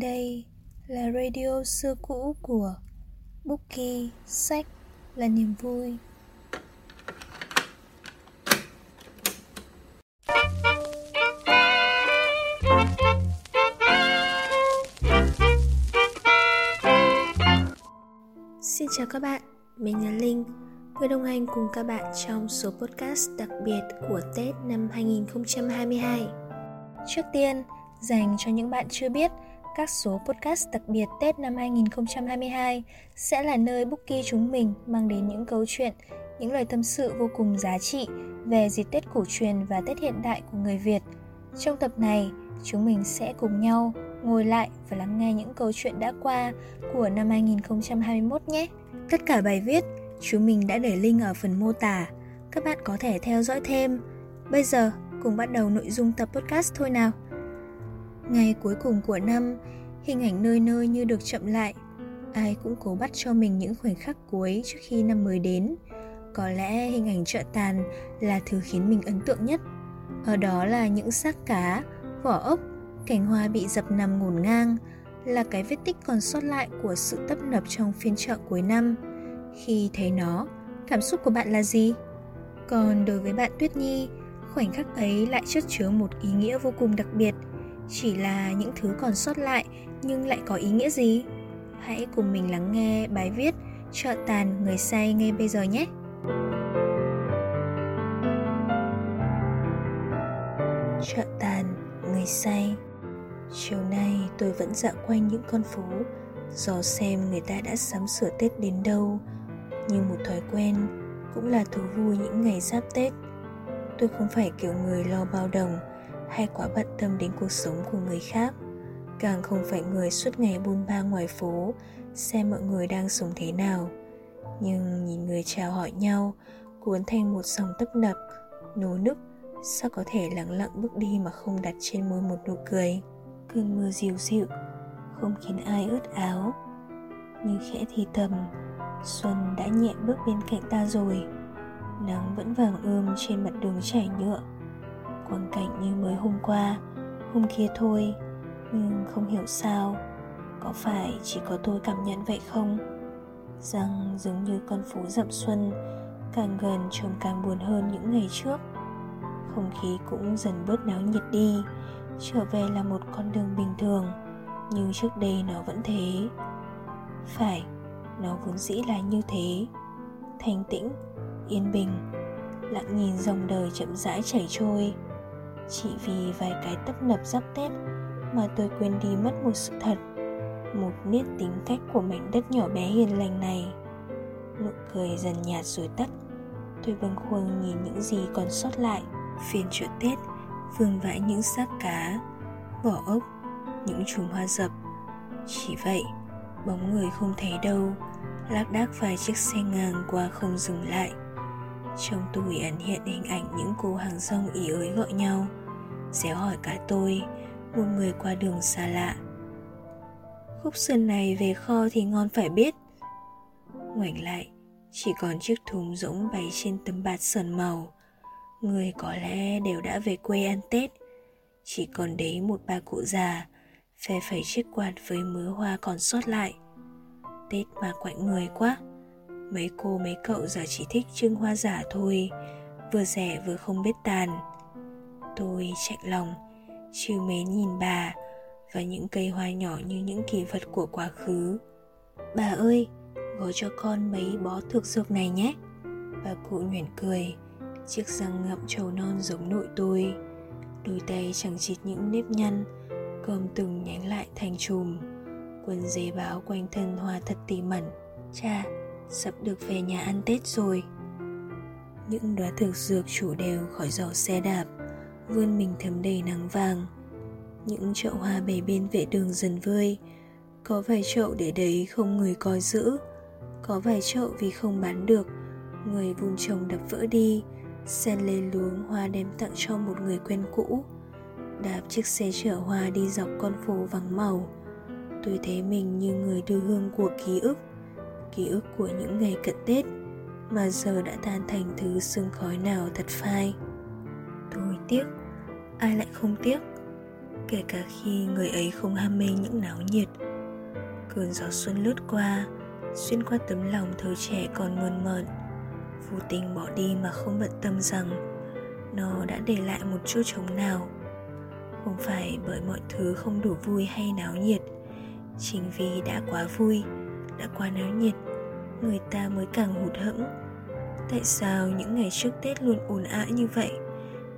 Đây là radio xưa cũ của Bookie Sách là niềm vui. Xin chào các bạn, mình là Linh. Người đồng hành cùng các bạn trong số podcast đặc biệt của Tết năm 2022 Trước tiên, dành cho những bạn chưa biết các số podcast đặc biệt Tết năm 2022 sẽ là nơi Bookie chúng mình mang đến những câu chuyện, những lời tâm sự vô cùng giá trị về dịp Tết cổ truyền và Tết hiện đại của người Việt. Trong tập này, chúng mình sẽ cùng nhau ngồi lại và lắng nghe những câu chuyện đã qua của năm 2021 nhé. Tất cả bài viết chúng mình đã để link ở phần mô tả. Các bạn có thể theo dõi thêm. Bây giờ, cùng bắt đầu nội dung tập podcast thôi nào. Ngày cuối cùng của năm, hình ảnh nơi nơi như được chậm lại. Ai cũng cố bắt cho mình những khoảnh khắc cuối trước khi năm mới đến. Có lẽ hình ảnh chợ tàn là thứ khiến mình ấn tượng nhất. Ở đó là những xác cá, vỏ ốc, cành hoa bị dập nằm ngổn ngang, là cái vết tích còn sót lại của sự tấp nập trong phiên chợ cuối năm. Khi thấy nó, cảm xúc của bạn là gì? Còn đối với bạn Tuyết Nhi, khoảnh khắc ấy lại chất chứa một ý nghĩa vô cùng đặc biệt – chỉ là những thứ còn sót lại, nhưng lại có ý nghĩa gì? Hãy cùng mình lắng nghe bài viết chợ tàn người say ngay bây giờ nhé! Chợ tàn người say, chiều nay tôi vẫn dạo quanh những con phố, dò xem người ta đã sắm sửa tết đến đâu. Như một thói quen, cũng là thú vui những ngày giáp tết. Tôi không phải kiểu người lo bao đồng hay quá bận tâm đến cuộc sống của người khác. Càng không phải người suốt ngày buôn ba ngoài phố, xem mọi người đang sống thế nào. Nhưng nhìn người chào hỏi nhau, cuốn thành một dòng tấp nập nố nức, sao có thể lặng lặng bước đi mà không đặt trên môi một nụ cười? Cơn mưa dịu dịu, không khiến ai ướt áo. Như khẽ thì thầm, xuân đã nhẹ bước bên cạnh ta rồi. Nắng vẫn vàng ươm trên mặt đường trải nhựa quang cảnh như mới hôm qua, hôm kia thôi, nhưng không hiểu sao, có phải chỉ có tôi cảm nhận vậy không? Rằng giống như con phố dậm xuân, càng gần trông càng buồn hơn những ngày trước. Không khí cũng dần bớt náo nhiệt đi, trở về là một con đường bình thường, nhưng trước đây nó vẫn thế. Phải, nó vốn dĩ là như thế. Thanh tĩnh, yên bình, lặng nhìn dòng đời chậm rãi chảy trôi chỉ vì vài cái tấp nập giáp tết mà tôi quên đi mất một sự thật, một nét tính cách của mảnh đất nhỏ bé hiền lành này. Nụ cười dần nhạt rồi tắt, tôi bâng khuâng nhìn những gì còn sót lại. Phiên chợ tết, vương vãi những xác cá, vỏ ốc, những chùm hoa dập. Chỉ vậy, bóng người không thấy đâu, lác đác vài chiếc xe ngang qua không dừng lại trong tôi ẩn hiện hình ảnh những cô hàng rong ý ới gọi nhau. Xéo hỏi cả tôi, Một người qua đường xa lạ. Khúc sườn này về kho thì ngon phải biết. Ngoảnh lại, Chỉ còn chiếc thùng rỗng bày trên tấm bạt sờn màu. Người có lẽ đều đã về quê ăn Tết. Chỉ còn đấy một bà cụ già, Phe phẩy chiếc quạt với mớ hoa còn sót lại. Tết mà quạnh người quá. Mấy cô mấy cậu giờ chỉ thích trưng hoa giả thôi Vừa rẻ vừa không biết tàn. Tôi chạy lòng Chiều mến nhìn bà Và những cây hoa nhỏ như những kỷ vật của quá khứ. Bà ơi Gói cho con mấy bó thực dược này nhé. Bà cụ nhuyễn cười Chiếc răng ngậm trầu non giống nội tôi. Đôi tay chẳng chịt những nếp nhăn Cơm từng nhánh lại thành chùm. Quần dế báo quanh thân hoa thật tỉ mẩn. Cha, sắp được về nhà ăn Tết rồi. Những đóa thực dược chủ đều khỏi giỏ xe đạp, vươn mình thấm đầy nắng vàng. Những chậu hoa bày bên vệ đường dần vơi. Có vài chậu để đấy không người coi giữ. Có vài chậu vì không bán được, người vun trồng đập vỡ đi, sen lên luống hoa đem tặng cho một người quen cũ. Đạp chiếc xe chở hoa đi dọc con phố vắng màu. Tôi thấy mình như người đưa hương của ký ức ký ức của những ngày cận tết mà giờ đã tan thành thứ sương khói nào thật phai. Tôi tiếc, ai lại không tiếc? Kể cả khi người ấy không ham mê những náo nhiệt. Cơn gió xuân lướt qua, xuyên qua tấm lòng thời trẻ còn mơn mởn vô tình bỏ đi mà không bận tâm rằng nó đã để lại một chỗ trống nào. Không phải bởi mọi thứ không đủ vui hay náo nhiệt, chính vì đã quá vui đã quá náo nhiệt, người ta mới càng hụt hẫng. Tại sao những ngày trước tết luôn ồn ào như vậy,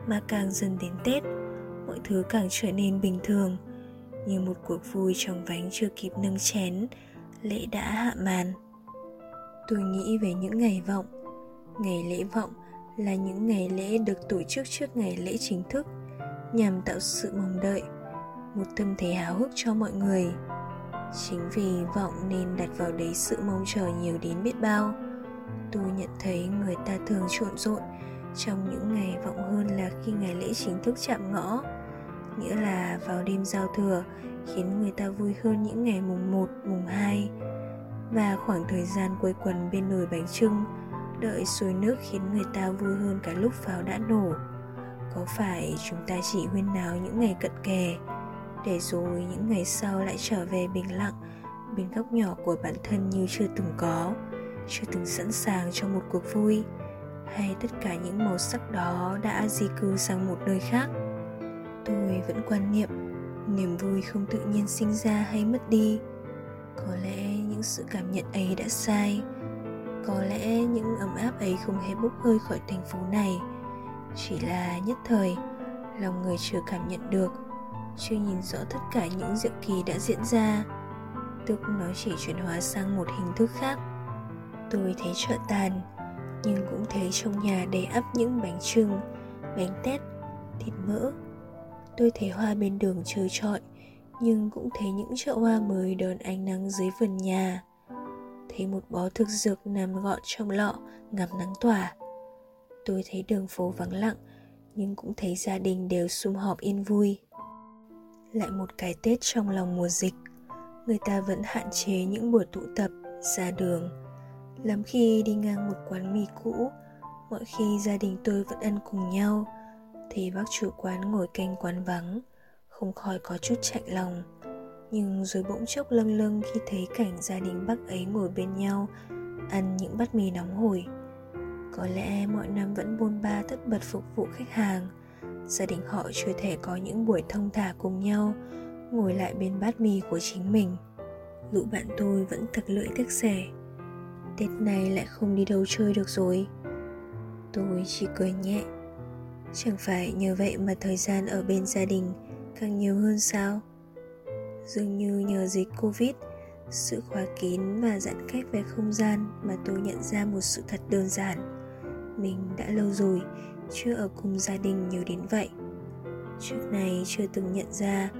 mà càng dần đến tết, mọi thứ càng trở nên bình thường, như một cuộc vui trong vánh chưa kịp nâng chén, lễ đã hạ màn. Tôi nghĩ về những ngày vọng, ngày lễ vọng là những ngày lễ được tổ chức trước ngày lễ chính thức, nhằm tạo sự mong đợi, một tâm thế háo hức cho mọi người chính vì vọng nên đặt vào đấy sự mong chờ nhiều đến biết bao. Tôi nhận thấy người ta thường trộn rộn trong những ngày vọng hơn là khi ngày lễ chính thức chạm ngõ. Nghĩa là vào đêm giao thừa khiến người ta vui hơn những ngày mùng 1, mùng 2 và khoảng thời gian quây quần bên nồi bánh trưng đợi sôi nước khiến người ta vui hơn cả lúc pháo đã nổ. Có phải chúng ta chỉ huyên náo những ngày cận kề? Để rồi những ngày sau lại trở về bình lặng, bên góc nhỏ của bản thân như chưa từng có, chưa từng sẵn sàng cho một cuộc vui, hay tất cả những màu sắc đó đã di cư sang một nơi khác. Tôi vẫn quan niệm, niềm vui không tự nhiên sinh ra hay mất đi. Có lẽ những sự cảm nhận ấy đã sai. Có lẽ những ấm áp ấy không hề bốc hơi khỏi thành phố này. Chỉ là nhất thời, lòng người chưa cảm nhận được chưa nhìn rõ tất cả những diệu kỳ đã diễn ra. Tức nó chỉ chuyển hóa sang một hình thức khác. Tôi thấy chợ tàn, nhưng cũng thấy trong nhà đầy ắp những bánh trưng, bánh tét, thịt mỡ. Tôi thấy hoa bên đường trơ trọi, nhưng cũng thấy những chợ hoa mới đón ánh nắng dưới vườn nhà. Thấy một bó thực dược nằm gọn trong lọ ngắm nắng tỏa. Tôi thấy đường phố vắng lặng, nhưng cũng thấy gia đình đều sum họp yên vui lại một cái tết trong lòng mùa dịch. Người ta vẫn hạn chế những buổi tụ tập, ra đường. Lắm khi đi ngang một quán mì cũ, mọi khi gia đình tôi vẫn ăn cùng nhau, thì bác chủ quán ngồi canh quán vắng, không khỏi có chút chạy lòng. Nhưng rồi bỗng chốc lâng lâng khi thấy cảnh gia đình bác ấy ngồi bên nhau, ăn những bát mì nóng hổi. Có lẽ mọi năm vẫn bôn ba tất bật phục vụ khách hàng gia đình họ chưa thể có những buổi thông thả cùng nhau, ngồi lại bên bát mì của chính mình. Lũ bạn tôi vẫn thật lưỡi tiếc rẻ. Tết này lại không đi đâu chơi được rồi. Tôi chỉ cười nhẹ. Chẳng phải nhờ vậy mà thời gian ở bên gia đình càng nhiều hơn sao? Dường như nhờ dịch covid, sự khóa kín và giãn cách về không gian mà tôi nhận ra một sự thật đơn giản. Mình đã lâu rồi chưa ở cùng gia đình nhiều đến vậy. Trước này chưa từng nhận ra,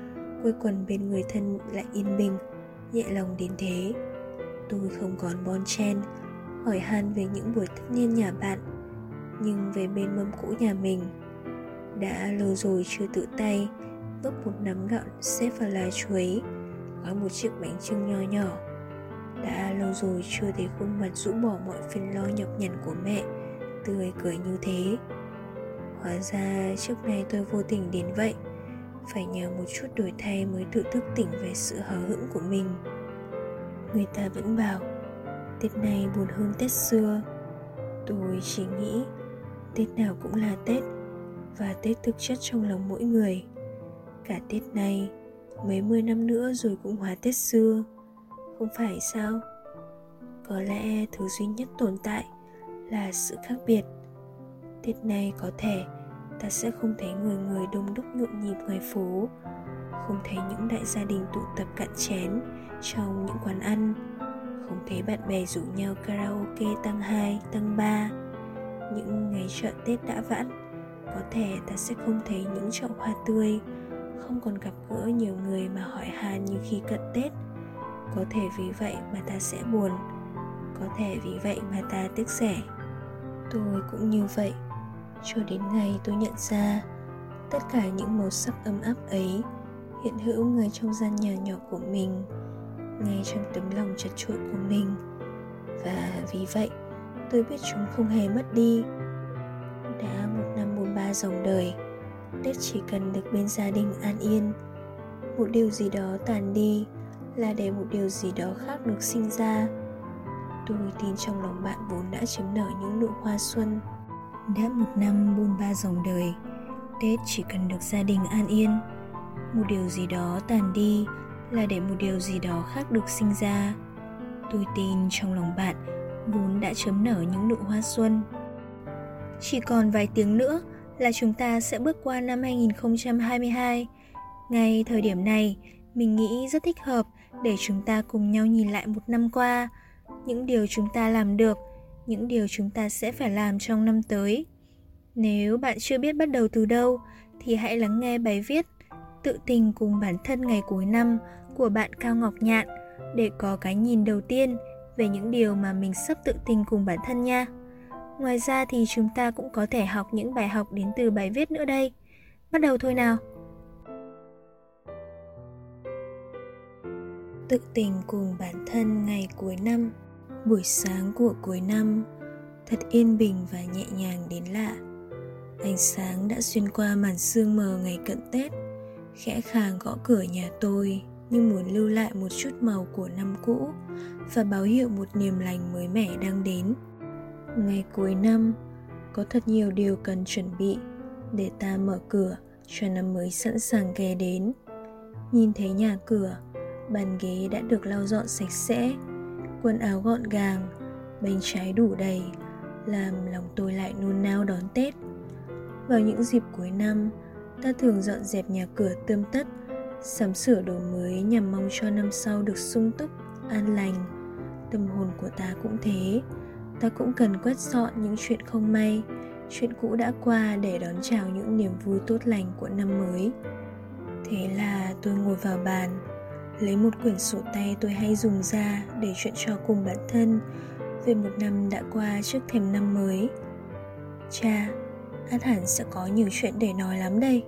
quây quần bên người thân lại yên bình, nhẹ lòng đến thế. Tôi không còn bon chen, hỏi han về những buổi tất niên nhà bạn, nhưng về bên mâm cũ nhà mình. Đã lâu rồi chưa tự tay, bốc một nắm gạo xếp vào lá chuối, gói một chiếc bánh trưng nho nhỏ. Đã lâu rồi chưa thấy khuôn mặt rũ bỏ mọi phiền lo nhọc nhằn của mẹ, tươi cười như thế hóa ra trước nay tôi vô tình đến vậy. Phải nhờ một chút đổi thay mới tự thức tỉnh về sự hờ hững của mình. Người ta vẫn bảo, tết này buồn hơn tết xưa. Tôi chỉ nghĩ, tết nào cũng là tết, và tết thực chất trong lòng mỗi người. Cả tết này mấy mươi năm nữa rồi cũng hóa tết xưa. Không phải sao? Có lẽ thứ duy nhất tồn tại là sự khác biệt tết này có thể ta sẽ không thấy người người đông đúc nhộn nhịp ngoài phố không thấy những đại gia đình tụ tập cạn chén trong những quán ăn không thấy bạn bè rủ nhau karaoke tăng 2, tăng 3 những ngày chợ Tết đã vãn có thể ta sẽ không thấy những chậu hoa tươi không còn gặp gỡ nhiều người mà hỏi han như khi cận Tết. Có thể vì vậy mà ta sẽ buồn có thể vì vậy mà ta tiếc rẻ. Tôi cũng như vậy cho đến ngày tôi nhận ra, tất cả những màu sắc ấm áp ấy hiện hữu ngay trong gian nhà nhỏ của mình, ngay trong tấm lòng chật trội của mình. Và vì vậy, tôi biết chúng không hề mất đi. Đã một năm bốn ba dòng đời, tết chỉ cần được bên gia đình an yên. Một điều gì đó tàn đi là để một điều gì đó khác được sinh ra. Tôi tin trong lòng bạn vốn đã chấm nở những nụ hoa xuân đã một năm bôn ba dòng đời tết chỉ cần được gia đình an yên. Một điều gì đó tàn đi là để một điều gì đó khác được sinh ra. Tôi tin trong lòng bạn vốn đã chấm nở những nụ hoa xuân. Chỉ còn vài tiếng nữa là chúng ta sẽ bước qua năm 2022. Ngay thời điểm này, mình nghĩ rất thích hợp để chúng ta cùng nhau nhìn lại một năm qua, những điều chúng ta làm được, những điều chúng ta sẽ phải làm trong năm tới. Nếu bạn chưa biết bắt đầu từ đâu, thì hãy lắng nghe bài viết Tự tình cùng bản thân ngày cuối năm của bạn Cao Ngọc Nhạn để có cái nhìn đầu tiên về những điều mà mình sắp tự tình cùng bản thân nha. Ngoài ra thì chúng ta cũng có thể học những bài học đến từ bài viết nữa đây. Bắt đầu thôi nào. Tự tình cùng bản thân ngày cuối năm Buổi sáng của cuối năm, Thật yên bình và nhẹ nhàng đến lạ. Ánh sáng đã xuyên qua màn sương mờ ngày cận Tết, Khẽ khàng gõ cửa nhà tôi Như muốn lưu lại một chút màu của năm cũ Và báo hiệu một niềm lành mới mẻ đang đến. Ngày cuối năm, Có thật nhiều điều cần chuẩn bị Để ta mở cửa cho năm mới sẵn sàng ghé đến. Nhìn thấy nhà cửa, Bàn ghế đã được lau dọn sạch sẽ Quần áo gọn gàng Bánh trái đủ đầy Làm lòng tôi lại nôn nao đón Tết. Vào những dịp cuối năm Ta thường dọn dẹp nhà cửa tươm tất Sắm sửa đồ mới nhằm mong cho năm sau được sung túc, an lành. Tâm hồn của ta cũng thế Ta cũng cần quét dọn những chuyện không may Chuyện cũ đã qua để đón chào những niềm vui tốt lành của năm mới. Thế là tôi ngồi vào bàn lấy một quyển sổ tay tôi hay dùng ra để chuyện trò cùng bản thân. Về một năm đã qua trước thềm năm mới. Cha át hẳn sẽ có nhiều chuyện để nói lắm đây.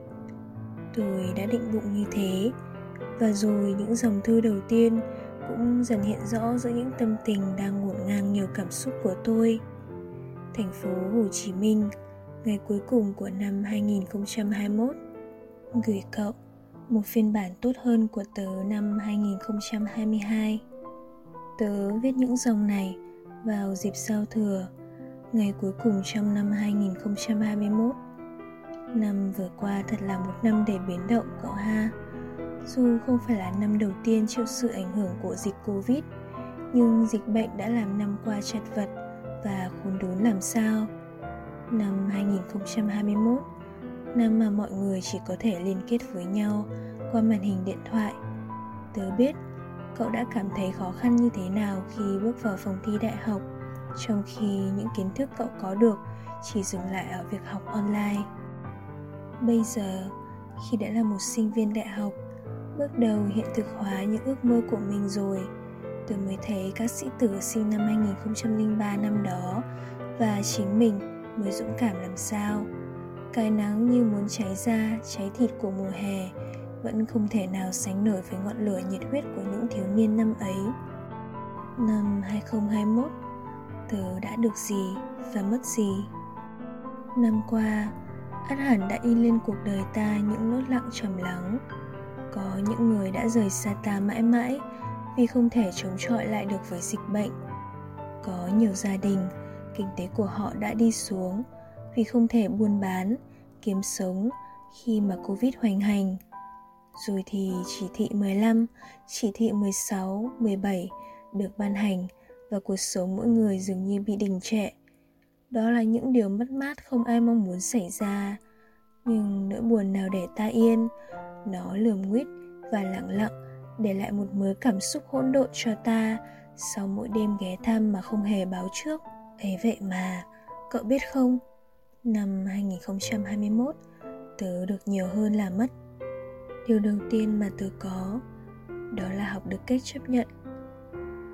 Tôi đã định bụng như thế. Và rồi những dòng thư đầu tiên cũng dần hiện rõ giữa những tâm tình đang ngổn ngang nhiều cảm xúc của tôi. Thành phố Hồ Chí Minh, ngày cuối cùng của năm 2021. Gửi cậu một phiên bản tốt hơn của tớ năm 2022. Tớ viết những dòng này vào dịp giao thừa, ngày cuối cùng trong năm 2021. Năm vừa qua thật là một năm đầy biến động cậu ha. Dù không phải là năm đầu tiên chịu sự ảnh hưởng của dịch Covid, nhưng dịch bệnh đã làm năm qua chật vật và khốn đốn làm sao. Năm 2021 nơi mà mọi người chỉ có thể liên kết với nhau qua màn hình điện thoại. Tớ biết, cậu đã cảm thấy khó khăn như thế nào khi bước vào phòng thi đại học, trong khi những kiến thức cậu có được chỉ dừng lại ở việc học online. Bây giờ, khi đã là một sinh viên đại học, bước đầu hiện thực hóa những ước mơ của mình rồi. Tôi mới thấy các sĩ tử sinh năm 2003 năm đó và chính mình mới dũng cảm làm sao cái nắng như muốn cháy da, cháy thịt của mùa hè vẫn không thể nào sánh nổi với ngọn lửa nhiệt huyết của những thiếu niên năm ấy. Năm 2021 tớ đã được gì và mất gì? Năm qua ắt hẳn đã in lên cuộc đời ta những nốt lặng trầm lắng. Có những người đã rời xa ta mãi mãi vì không thể chống chọi lại được với dịch bệnh. Có nhiều gia đình kinh tế của họ đã đi xuống vì không thể buôn bán, kiếm sống khi mà Covid hoành hành. Rồi thì chỉ thị 15, chỉ thị 16, 17 được ban hành và cuộc sống mỗi người dường như bị đình trệ. Đó là những điều mất mát không ai mong muốn xảy ra. Nhưng nỗi buồn nào để ta yên, nó lườm nguyết và lặng lặng để lại một mớ cảm xúc hỗn độn cho ta sau mỗi đêm ghé thăm mà không hề báo trước. Ấy vậy mà, cậu biết không, Năm 2021, tớ được nhiều hơn là mất. Điều đầu tiên mà tớ có, đó là học được cách chấp nhận.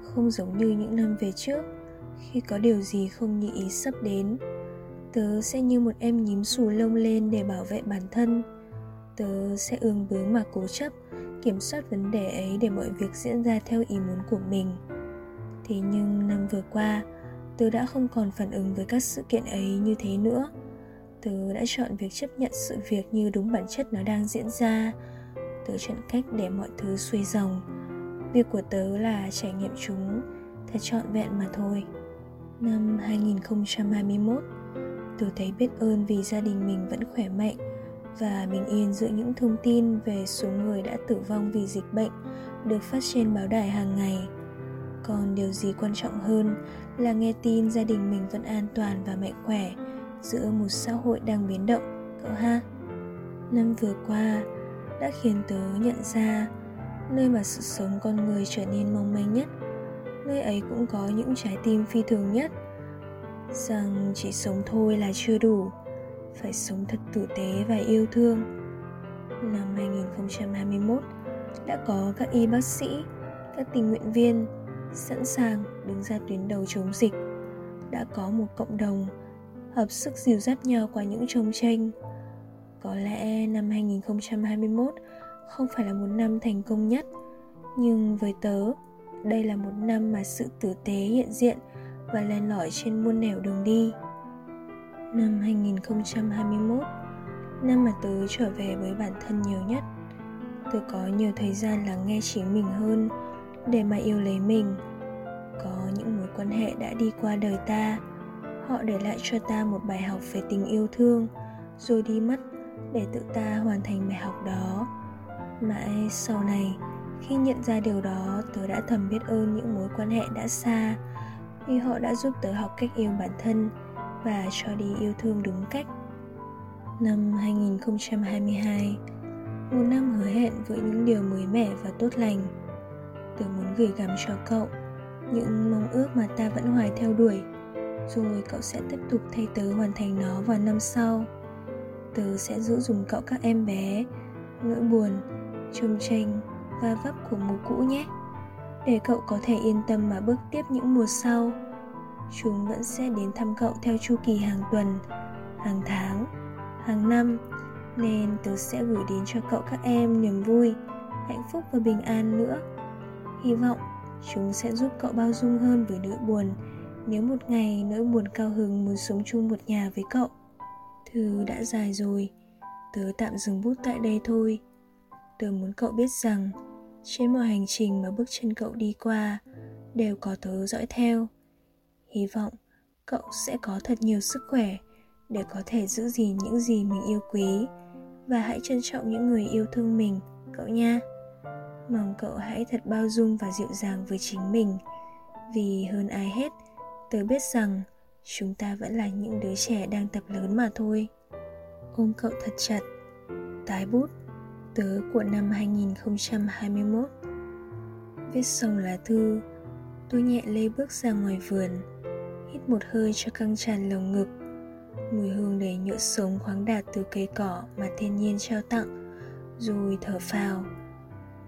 Không giống như những năm về trước, khi có điều gì không như ý sắp đến, tớ sẽ như một em nhím xù lông lên để bảo vệ bản thân. Tớ sẽ ương bướng mà cố chấp, kiểm soát vấn đề ấy để mọi việc diễn ra theo ý muốn của mình. Thế nhưng năm vừa qua, tớ đã không còn phản ứng với các sự kiện ấy như thế nữa tớ đã chọn việc chấp nhận sự việc như đúng bản chất nó đang diễn ra. Tớ chọn cách để mọi thứ xuôi dòng. Việc của tớ là trải nghiệm chúng, thật trọn vẹn mà thôi. Năm 2021 tớ thấy biết ơn vì gia đình mình vẫn khỏe mạnh và bình yên giữa những thông tin về số người đã tử vong vì dịch bệnh được phát trên báo đài hàng ngày. Còn điều gì quan trọng hơn là nghe tin gia đình mình vẫn an toàn và mạnh khỏe giữa một xã hội đang biến động, cậu ha? Năm vừa qua đã khiến tớ nhận ra nơi mà sự sống con người trở nên mong manh nhất, nơi ấy cũng có những trái tim phi thường nhất. Rằng chỉ sống thôi là chưa đủ, phải sống thật tử tế và yêu thương. Năm 2021 đã có các y bác sĩ, các tình nguyện viên sẵn sàng đứng ra tuyến đầu chống dịch. Đã có một cộng đồng hợp sức dìu dắt nhau qua những trông tranh có lẽ năm 2021 không phải là một năm thành công nhất, nhưng với tớ, đây là một năm mà sự tử tế hiện diện và len lỏi trên muôn nẻo đường đi. Năm 2021 năm mà tớ trở về với bản thân nhiều nhất, tớ có nhiều thời gian lắng nghe chính mình hơn để mà yêu lấy mình. Có những mối quan hệ đã đi qua đời ta họ để lại cho ta một bài học về tình yêu thương, rồi đi mất để tự ta hoàn thành bài học đó. Mãi sau này, khi nhận ra điều đó, tớ đã thầm biết ơn những mối quan hệ đã xa, vì họ đã giúp tớ học cách yêu bản thân và cho đi yêu thương đúng cách. Năm 2022 một năm hứa hẹn với những điều mới mẻ và tốt lành. Tớ muốn gửi gắm cho cậu những mong ước mà ta vẫn hoài theo đuổi rồi cậu sẽ tiếp tục thay tớ hoàn thành nó vào năm sau. Tớ sẽ giữ dùng cậu các em bé, nỗi buồn, trông tranh và vấp của mùa cũ nhé. Để cậu có thể yên tâm mà bước tiếp những mùa sau, chúng vẫn sẽ đến thăm cậu theo chu kỳ hàng tuần, hàng tháng, hàng năm. Nên tớ sẽ gửi đến cho cậu các em niềm vui, hạnh phúc và bình an nữa. Hy vọng chúng sẽ giúp cậu bao dung hơn với nỗi buồn nếu một ngày nỗi buồn cao hứng muốn sống chung một nhà với cậu thư đã dài rồi, tớ tạm dừng bút tại đây thôi. Tớ muốn cậu biết rằng, trên mọi hành trình mà bước chân cậu đi qua, đều có tớ dõi theo. Hy vọng, cậu sẽ có thật nhiều sức khỏe để có thể giữ gìn những gì mình yêu quý, và hãy trân trọng những người yêu thương mình, cậu nha. Mong cậu hãy thật bao dung và dịu dàng với chính mình, vì hơn ai hết tớ biết rằng chúng ta vẫn là những đứa trẻ đang tập lớn mà thôi. Ôm cậu thật chặt, tái bút, tớ của năm 2021 Viết xong lá thư, Tôi nhẹ lê bước ra ngoài vườn, Hít một hơi cho căng tràn lồng ngực, Mùi hương đầy nhựa sống khoáng đạt từ cây cỏ mà thiên nhiên trao tặng, Rồi thở phào.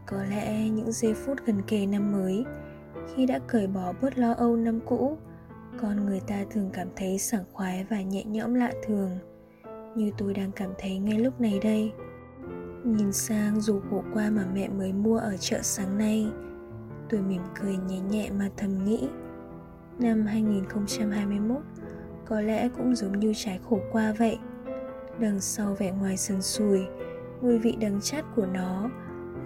Có lẽ những giây phút gần kề năm mới Khi đã cởi bỏ bớt lo âu năm cũ con người ta thường cảm thấy sảng khoái và nhẹ nhõm lạ thường Như tôi đang cảm thấy ngay lúc này đây. Nhìn sang dù khổ qua mà mẹ mới mua ở chợ sáng nay Tôi mỉm cười nhẹ nhẹ mà thầm nghĩ Năm 2021 có lẽ cũng giống như trái khổ qua vậy. Đằng sau vẻ ngoài sần sùi Mùi vị đắng chát của nó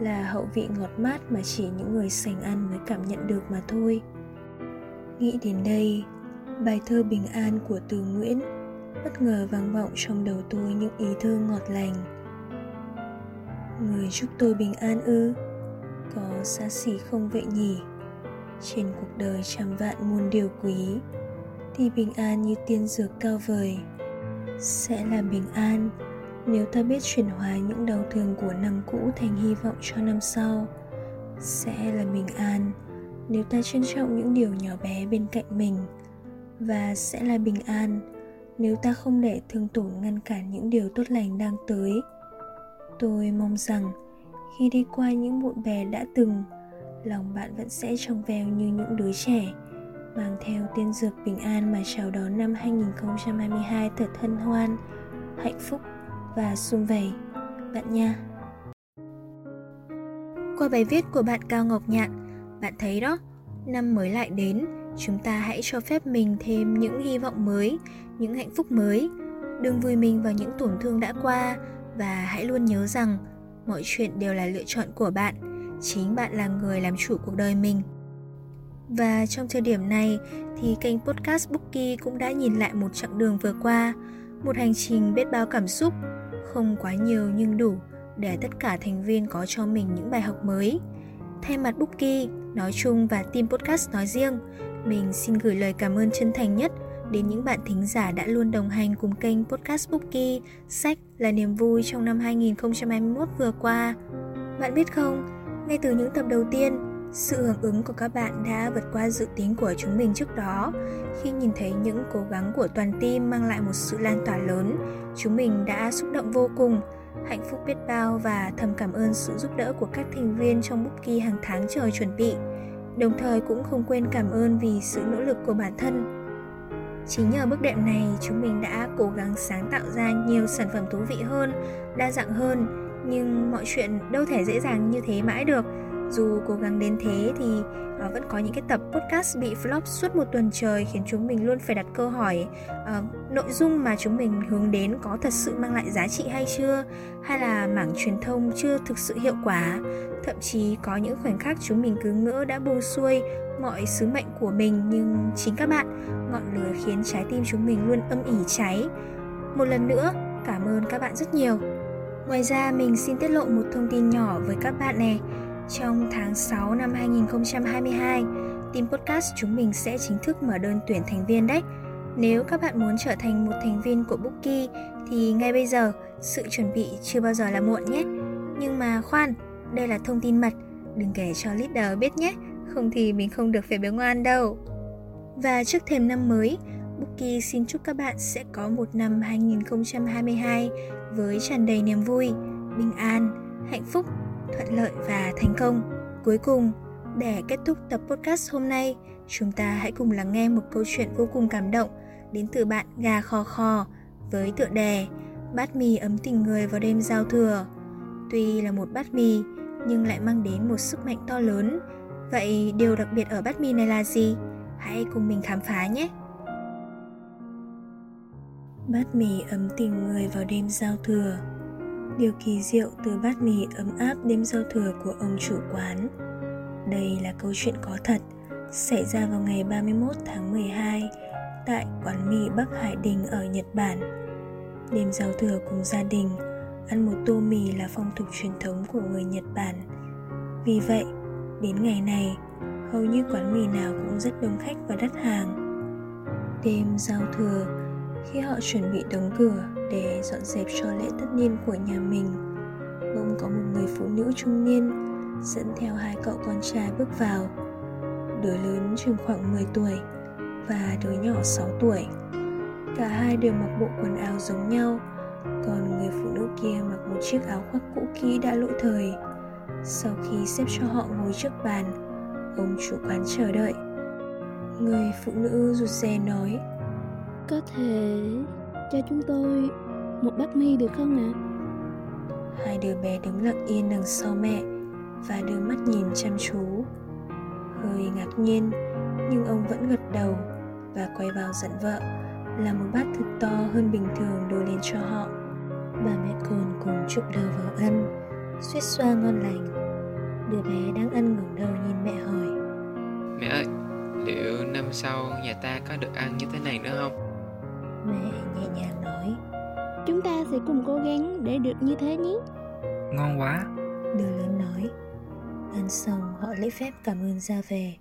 là hậu vị ngọt mát mà chỉ những người sành ăn mới cảm nhận được mà thôi. Nghĩ đến đây, bài thơ bình an của từ Nguyễn. Bất ngờ vang vọng trong đầu tôi những ý thơ ngọt lành. Người chúc tôi bình an ư? Có xa xỉ không vậy nhỉ? Trên cuộc đời trăm vạn muôn điều quý, thì bình an như tiên dược cao vời. Sẽ là bình an nếu ta biết chuyển hóa những đau thương của năm cũ thành hy vọng cho năm sau. Sẽ là bình an nếu ta trân trọng những điều nhỏ bé bên cạnh mình và sẽ là bình an nếu ta không để thương tổn ngăn cản những điều tốt lành đang tới tôi mong rằng khi đi qua những bộn bè đã từng lòng bạn vẫn sẽ trong veo như những đứa trẻ mang theo tiên dược bình an mà chào đón năm 2022 thật hân hoan, hạnh phúc và sum vầy bạn nha. Qua bài viết của bạn Cao Ngọc Nhạn, bạn thấy đó, năm mới lại đến, chúng ta hãy cho phép mình thêm những hy vọng mới, những hạnh phúc mới. Đừng vùi mình vào những tổn thương đã qua và hãy luôn nhớ rằng mọi chuyện đều là lựa chọn của bạn chính bạn là người làm chủ cuộc đời mình và trong thời điểm này thì kênh podcast Bookie cũng đã nhìn lại một chặng đường vừa qua, một hành trình biết bao cảm xúc, không quá nhiều nhưng đủ để tất cả thành viên có cho mình những bài học mới. Thay mặt Bookie nói chung và team podcast nói riêng, mình xin gửi lời cảm ơn chân thành nhất đến những bạn thính giả đã luôn đồng hành cùng kênh podcast Bookie, sách là niềm vui trong năm 2021 vừa qua. Bạn biết không, ngay từ những tập đầu tiên, sự hưởng ứng của các bạn đã vượt qua dự tính của chúng mình trước đó. Khi nhìn thấy những cố gắng của toàn team mang lại một sự lan tỏa lớn, chúng mình đã xúc động vô cùng, hạnh phúc biết bao và thầm cảm ơn sự giúp đỡ của các thành viên trong Bookie hàng tháng trời chuẩn bị. Đồng thời cũng không quên cảm ơn vì sự nỗ lực của bản thân. Chính nhờ bước đệm này, chúng mình đã cố gắng sáng tạo ra nhiều sản phẩm thú vị hơn, đa dạng hơn, nhưng mọi chuyện đâu thể dễ dàng như thế mãi được dù cố gắng đến thế thì uh, vẫn có những cái tập podcast bị flop suốt một tuần trời khiến chúng mình luôn phải đặt câu hỏi uh, nội dung mà chúng mình hướng đến có thật sự mang lại giá trị hay chưa? Hay là mảng truyền thông chưa thực sự hiệu quả? Thậm chí có những khoảnh khắc chúng mình cứ ngỡ đã buông xuôi mọi sứ mệnh của mình nhưng chính các bạn ngọn lửa khiến trái tim chúng mình luôn âm ỉ cháy. Một lần nữa cảm ơn các bạn rất nhiều. Ngoài ra mình xin tiết lộ một thông tin nhỏ với các bạn này trong tháng 6 năm 2022, team podcast chúng mình sẽ chính thức mở đơn tuyển thành viên đấy. Nếu các bạn muốn trở thành một thành viên của Bookie thì ngay bây giờ sự chuẩn bị chưa bao giờ là muộn nhé. Nhưng mà khoan, đây là thông tin mật, đừng kể cho leader biết nhé, không thì mình không được phải béo ngoan đâu. Và trước thềm năm mới, Bookie xin chúc các bạn sẽ có một năm 2022 với tràn đầy niềm vui, bình an, hạnh phúc thuận lợi và thành công. Cuối cùng, để kết thúc tập podcast hôm nay, chúng ta hãy cùng lắng nghe một câu chuyện vô cùng cảm động đến từ bạn Gà Khò Khò với tựa đề Bát mì ấm tình người vào đêm giao thừa. Tuy là một bát mì nhưng lại mang đến một sức mạnh to lớn. Vậy điều đặc biệt ở bát mì này là gì? Hãy cùng mình khám phá nhé! Bát mì ấm tình người vào đêm giao thừa điều kỳ diệu từ bát mì ấm áp đêm giao thừa của ông chủ quán. Đây là câu chuyện có thật, xảy ra vào ngày 31 tháng 12 tại quán mì Bắc Hải Đình ở Nhật Bản. Đêm giao thừa cùng gia đình, ăn một tô mì là phong tục truyền thống của người Nhật Bản. Vì vậy, đến ngày này, hầu như quán mì nào cũng rất đông khách và đắt hàng. Đêm giao thừa, khi họ chuẩn bị đóng cửa để dọn dẹp cho lễ tất niên của nhà mình. Bỗng có một người phụ nữ trung niên dẫn theo hai cậu con trai bước vào. Đứa lớn chừng khoảng 10 tuổi và đứa nhỏ 6 tuổi. Cả hai đều mặc bộ quần áo giống nhau, còn người phụ nữ kia mặc một chiếc áo khoác cũ kỹ đã lỗi thời. Sau khi xếp cho họ ngồi trước bàn, ông chủ quán chờ đợi. Người phụ nữ rụt rè nói có thể cho chúng tôi một bát mi được không ạ? À? Hai đứa bé đứng lặng yên đằng sau mẹ và đưa mắt nhìn chăm chú. Hơi ngạc nhiên, nhưng ông vẫn gật đầu và quay vào dặn vợ là một bát thật to hơn bình thường đưa lên cho họ. Bà mẹ con cùng chúc đầu vào ăn, suýt xoa ngon lành. Đứa bé đang ăn ngẩng đầu nhìn mẹ hỏi. Mẹ ơi, liệu năm sau nhà ta có được ăn như thế này nữa không? Mẹ nhẹ nhàng nói. Chúng ta sẽ cùng cố gắng để được như thế nhé. Ngon quá. Đứa lớn nói. Ăn xong họ lễ phép cảm ơn ra về.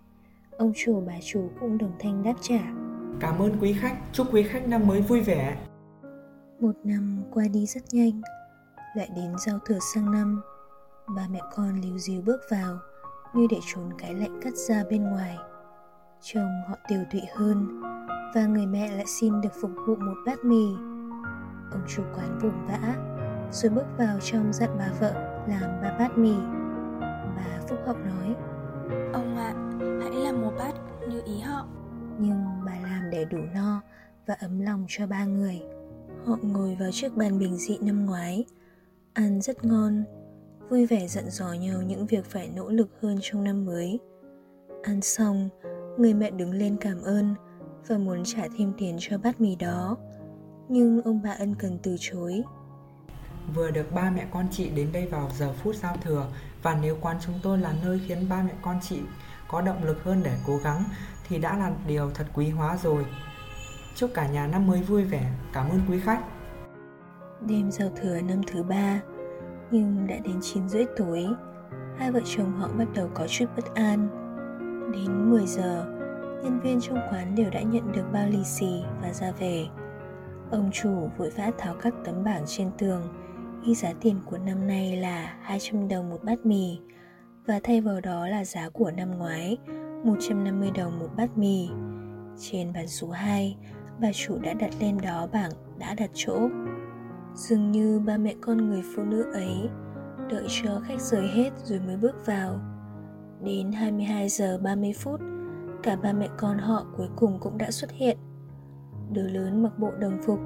Ông chủ bà chủ cũng đồng thanh đáp trả. Cảm ơn quý khách, chúc quý khách năm mới vui vẻ. Một năm qua đi rất nhanh. Lại đến giao thừa sang năm Ba mẹ con líu díu bước vào Như để trốn cái lạnh cắt ra bên ngoài. Trông họ tiều tụy hơn và người mẹ lại xin được phục vụ một bát mì. Ông chủ quán vùng vã, rồi bước vào trong dặn bà vợ làm ba bát mì. Bà Phúc Hậu nói, Ông ạ, à, hãy làm một bát như ý họ. Nhưng bà làm để đủ no và ấm lòng cho ba người. Họ ngồi vào chiếc bàn bình dị năm ngoái, ăn rất ngon, vui vẻ dặn dò nhau những việc phải nỗ lực hơn trong năm mới. Ăn xong, người mẹ đứng lên cảm ơn và muốn trả thêm tiền cho bát mì đó nhưng ông bà ân cần từ chối vừa được ba mẹ con chị đến đây vào giờ phút giao thừa và nếu quán chúng tôi là nơi khiến ba mẹ con chị có động lực hơn để cố gắng thì đã là điều thật quý hóa rồi. Chúc cả nhà năm mới vui vẻ. Cảm ơn quý khách. Đêm giao thừa năm thứ ba, nhưng đã đến 9 rưỡi tối, hai vợ chồng họ bắt đầu có chút bất an. Đến 10 giờ, nhân viên trong quán đều đã nhận được bao lì xì và ra về. Ông chủ vội vã tháo các tấm bảng trên tường, ghi giá tiền của năm nay là 200 đồng một bát mì và thay vào đó là giá của năm ngoái, 150 đồng một bát mì. Trên bàn số 2, bà chủ đã đặt lên đó bảng đã đặt chỗ. Dường như ba mẹ con người phụ nữ ấy đợi cho khách rời hết rồi mới bước vào. Đến 22 giờ 30 phút, cả ba mẹ con họ cuối cùng cũng đã xuất hiện. Đứa lớn mặc bộ đồng phục,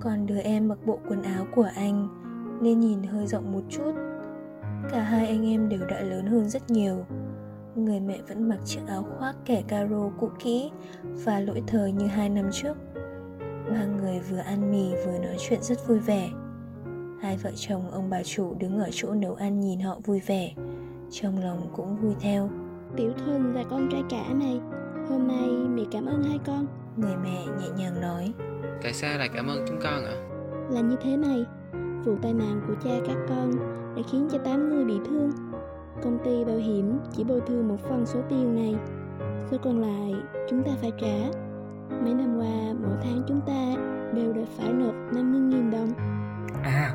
còn đứa em mặc bộ quần áo của anh nên nhìn hơi rộng một chút. Cả hai anh em đều đã lớn hơn rất nhiều. Người mẹ vẫn mặc chiếc áo khoác kẻ caro cũ kỹ và lỗi thời như hai năm trước. Ba người vừa ăn mì vừa nói chuyện rất vui vẻ. Hai vợ chồng ông bà chủ đứng ở chỗ nấu ăn nhìn họ vui vẻ, trong lòng cũng vui theo. Tiểu thần và con trai cả này, hôm nay mẹ cảm ơn hai con. Người mẹ nhẹ nhàng nói. Tại sao lại cảm ơn chúng con ạ? Là như thế này, vụ tai nạn của cha các con đã khiến cho 8 người bị thương. Công ty bảo hiểm chỉ bồi thường một phần số tiền này, số còn lại chúng ta phải trả. Mấy năm qua, mỗi tháng chúng ta đều đã phải nộp 50.000 đồng. À,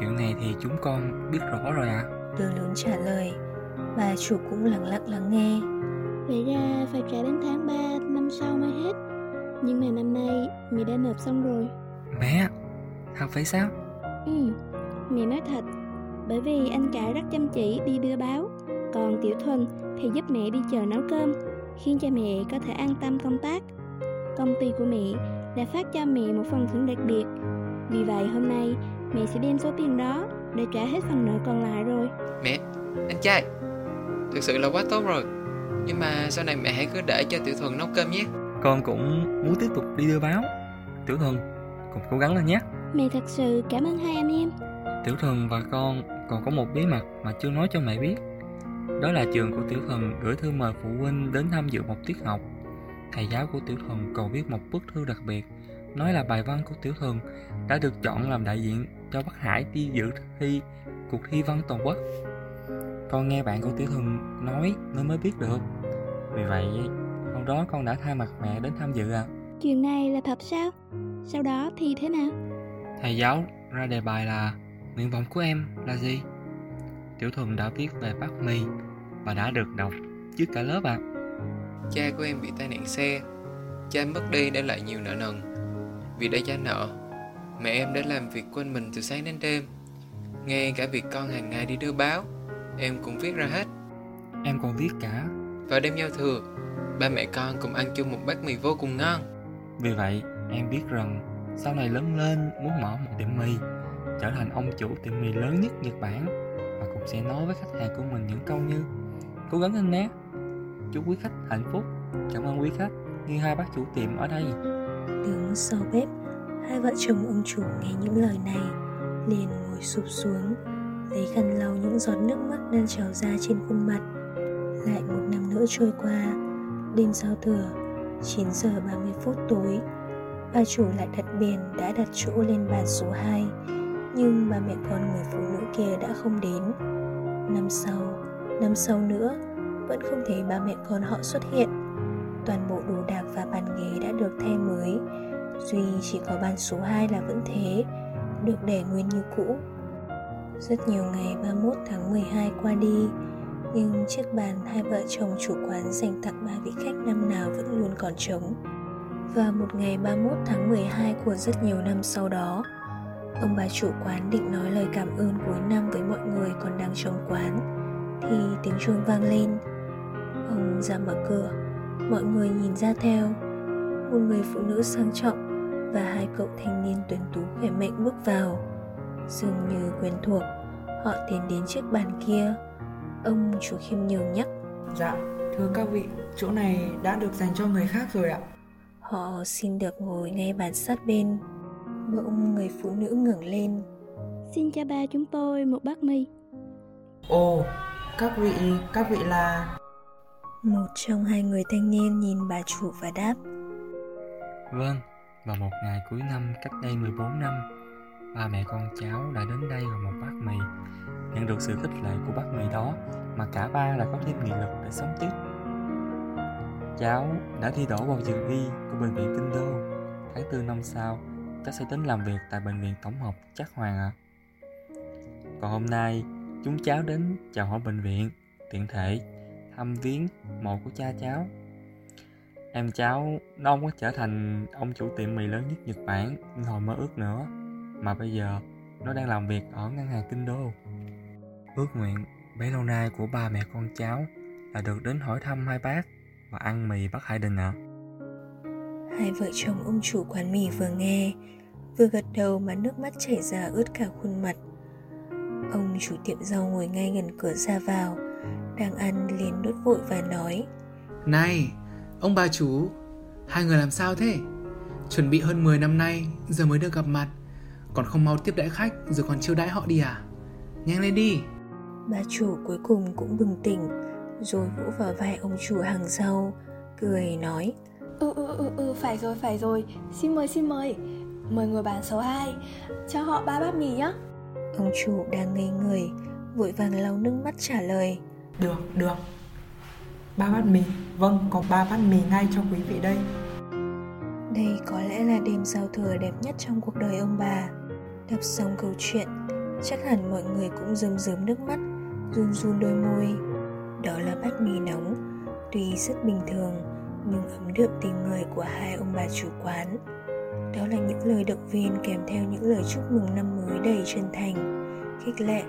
chuyện này thì chúng con biết rõ rồi ạ. À. Đứa lớn trả lời, bà chủ cũng lặng lặng lắng nghe. Vậy ra phải trả đến tháng 3 năm sau mới hết. Nhưng mà năm nay mẹ đã nộp xong rồi. Mẹ, thật phải sao? Ừ, mẹ nói thật. Bởi vì anh cả rất chăm chỉ đi đưa báo, còn Tiểu Thuần thì giúp mẹ đi chờ nấu cơm, khiến cho mẹ có thể an tâm công tác. Công ty của mẹ đã phát cho mẹ một phần thưởng đặc biệt. Vì vậy hôm nay mẹ sẽ đem số tiền đó để trả hết phần nợ còn lại rồi. Mẹ, anh trai, thực sự là quá tốt rồi. Nhưng mà sau này mẹ hãy cứ để cho Tiểu Thuần nấu cơm nhé. Con cũng muốn tiếp tục đi đưa báo. Tiểu Thuần, cùng cố gắng lên nhé. Mẹ thật sự cảm ơn hai anh em. Tiểu Thuần và con còn có một bí mật mà chưa nói cho mẹ biết. Đó là trường của Tiểu Thuần gửi thư mời phụ huynh đến tham dự một tiết học. Thầy giáo của Tiểu Thuần còn viết một bức thư đặc biệt, nói là bài văn của Tiểu Thuần đã được chọn làm đại diện cho Bắc Hải đi dự thi cuộc thi văn toàn quốc. Con nghe bạn của Tiểu Thuần nói nên mới biết được. Vì vậy, hôm đó con đã thay mặt mẹ đến tham dự à. Chuyện này là thật sao? Sau đó thì thế nào? Thầy giáo ra đề bài là Nguyện vọng của em là gì? Tiểu Thuần đã viết về bác mì và đã được đọc trước cả lớp ạ. À. Cha của em bị tai nạn xe, cha mất đi để lại nhiều nợ nần. Vì đã trả nợ, mẹ em đã làm việc quên mình từ sáng đến đêm. Ngay cả việc con hàng ngày đi đưa báo, em cũng viết ra hết. Em còn viết cả. Vào đêm giao thừa, ba mẹ con cùng ăn chung một bát mì vô cùng ngon. Vì vậy, em biết rằng sau này lớn lên muốn mở một tiệm mì, trở thành ông chủ tiệm mì lớn nhất Nhật Bản và cũng sẽ nói với khách hàng của mình những câu như cố gắng lên nhé chúc quý khách hạnh phúc cảm ơn quý khách như hai bác chủ tiệm ở đây đứng sau bếp hai vợ chồng ông chủ nghe những lời này liền ngồi sụp xuống lấy khăn lau những giọt nước mắt đang trào ra trên khuôn mặt. Lại một năm nữa trôi qua, đêm giao thừa 9 giờ 30 phút tối, bà chủ lại đặt biển đã đặt chỗ lên bàn số 2 nhưng bà mẹ con người phụ nữ kia đã không đến. Năm sau năm sau nữa, vẫn không thấy ba mẹ con họ xuất hiện. Toàn bộ đồ đạc và bàn ghế đã được thay mới. Duy chỉ có bàn số 2 là vẫn thế, được để nguyên như cũ rất nhiều ngày 31 tháng 12 qua đi nhưng chiếc bàn hai vợ chồng chủ quán dành tặng ba vị khách năm nào vẫn luôn còn trống. Và một ngày 31 tháng 12 của rất nhiều năm sau đó, Ông bà chủ quán định nói lời cảm ơn cuối năm với mọi người còn đang trong quán Thì tiếng chuông vang lên. Ông ra mở cửa Mọi người nhìn ra theo. Một người phụ nữ sang trọng Và hai cậu thanh niên tuyển tú khỏe mạnh bước vào. Dường như quen thuộc. Họ tiến đến chiếc bàn kia. Ông chủ khiêm nhường nhắc. Dạ, thưa các vị, chỗ này đã được dành cho người khác rồi ạ. Họ xin được ngồi ngay bàn sát bên. Bỗng người phụ nữ ngẩng lên. Xin cho ba chúng tôi một bát mì. Ồ, các vị, các vị là... Một trong hai người thanh niên nhìn bà chủ và đáp. Vâng, vào một ngày cuối năm cách đây 14 năm Ba mẹ con cháu đã đến đây vào một bát mì. Nhận được sự khích lệ của bát mì đó Mà cả ba lại có thêm nghị lực để sống tiếp. Cháu đã thi đỗ vào trường y của Bệnh viện Kinh Đô. Tháng tư năm sau, cháu sẽ đến làm việc tại Bệnh viện Tổng hợp Chắc Hoàng ạ. À. Còn hôm nay, chúng cháu đến chào hỏi bệnh viện Tiện thể thăm viếng mộ của cha cháu. Em cháu nó không có trở thành ông chủ tiệm mì lớn nhất Nhật Bản như hồi mơ ước nữa. Mà bây giờ nó đang làm việc ở ngân hàng Kinh Đô. Ước nguyện bấy lâu nay của ba mẹ con cháu là được đến hỏi thăm hai bác và ăn mì bác Hải Đình ạ. À. Hai vợ chồng ông chủ quán mì vừa nghe Vừa gật đầu mà nước mắt chảy ra ướt cả khuôn mặt. Ông chủ tiệm rau ngồi ngay gần cửa ra vào Đang ăn liền đốt vội và nói Này, ông bà chú Hai người làm sao thế? Chuẩn bị hơn 10 năm nay Giờ mới được gặp mặt Còn không mau tiếp đãi khách Rồi còn chiêu đãi họ đi à? Nhanh lên đi. Bà chủ cuối cùng cũng bừng tỉnh Rồi vỗ vào vai ông chủ hàng rau Cười nói. Ừ ừ ừ ừ phải rồi phải rồi. Xin mời xin mời. Mời ngồi bàn số 2 Cho họ ba bát mì nhá. Ông chủ đang ngây người Vội vàng lau nước mắt trả lời. Được, được. Ba bát mì, vâng, có ba bát mì ngay cho quý vị đây. Đây có lẽ là đêm giao thừa đẹp nhất trong cuộc đời ông bà Đọc xong câu chuyện Chắc hẳn mọi người cũng rơm rớm nước mắt Run run đôi môi. Đó là bát mì nóng Tuy rất bình thường Nhưng ấm đượm tình người của hai ông bà chủ quán. Đó là những lời động viên kèm theo những lời chúc mừng năm mới đầy chân thành Khích lệ,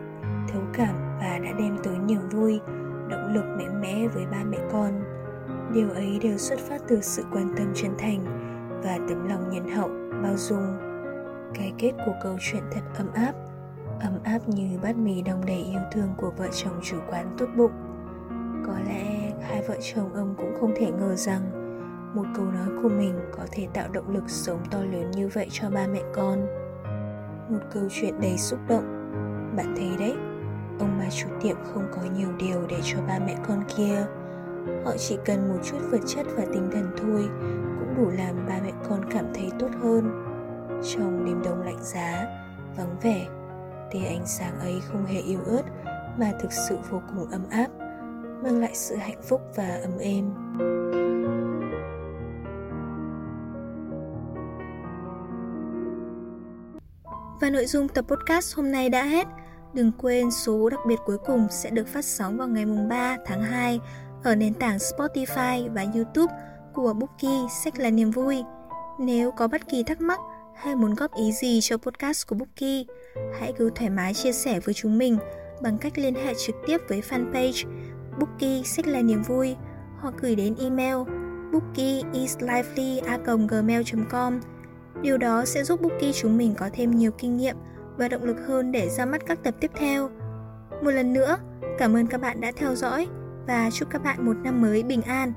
thấu cảm và đã đem tới niềm vui động lực mạnh mẽ với ba mẹ con. Điều ấy đều xuất phát từ sự quan tâm chân thành và tấm lòng nhân hậu bao dung cái kết của câu chuyện thật ấm áp. Ấm áp như bát mì đồng đầy yêu thương của vợ chồng chủ quán tốt bụng. Có lẽ hai vợ chồng ông cũng không thể ngờ rằng một câu nói của mình có thể tạo động lực sống to lớn như vậy cho ba mẹ con. Một câu chuyện đầy xúc động. Bạn thấy đấy, ông bà chủ tiệm không có nhiều điều để cho ba mẹ con kia. Họ chỉ cần một chút vật chất và tinh thần thôi cũng đủ làm ba mẹ con cảm thấy tốt hơn trong đêm đông lạnh giá, vắng vẻ tia ánh sáng ấy không hề yếu ớt, mà thực sự vô cùng ấm áp, mang lại sự hạnh phúc và ấm êm Và nội dung tập podcast hôm nay đã hết. Đừng quên số đặc biệt cuối cùng sẽ được phát sóng vào ngày 3 tháng 2 ở nền tảng Spotify và YouTube của Bookie Sách là niềm vui. Nếu có bất kỳ thắc mắc hay muốn góp ý gì cho podcast của Bookie, hãy cứ thoải mái chia sẻ với chúng mình bằng cách liên hệ trực tiếp với fanpage Bookie Sách là niềm vui hoặc gửi đến email bookieislively@gmail.com. Điều đó sẽ giúp Bookie chúng mình có thêm nhiều kinh nghiệm và động lực hơn để ra mắt các tập tiếp theo. Một lần nữa, cảm ơn các bạn đã theo dõi và chúc các bạn một năm mới bình an.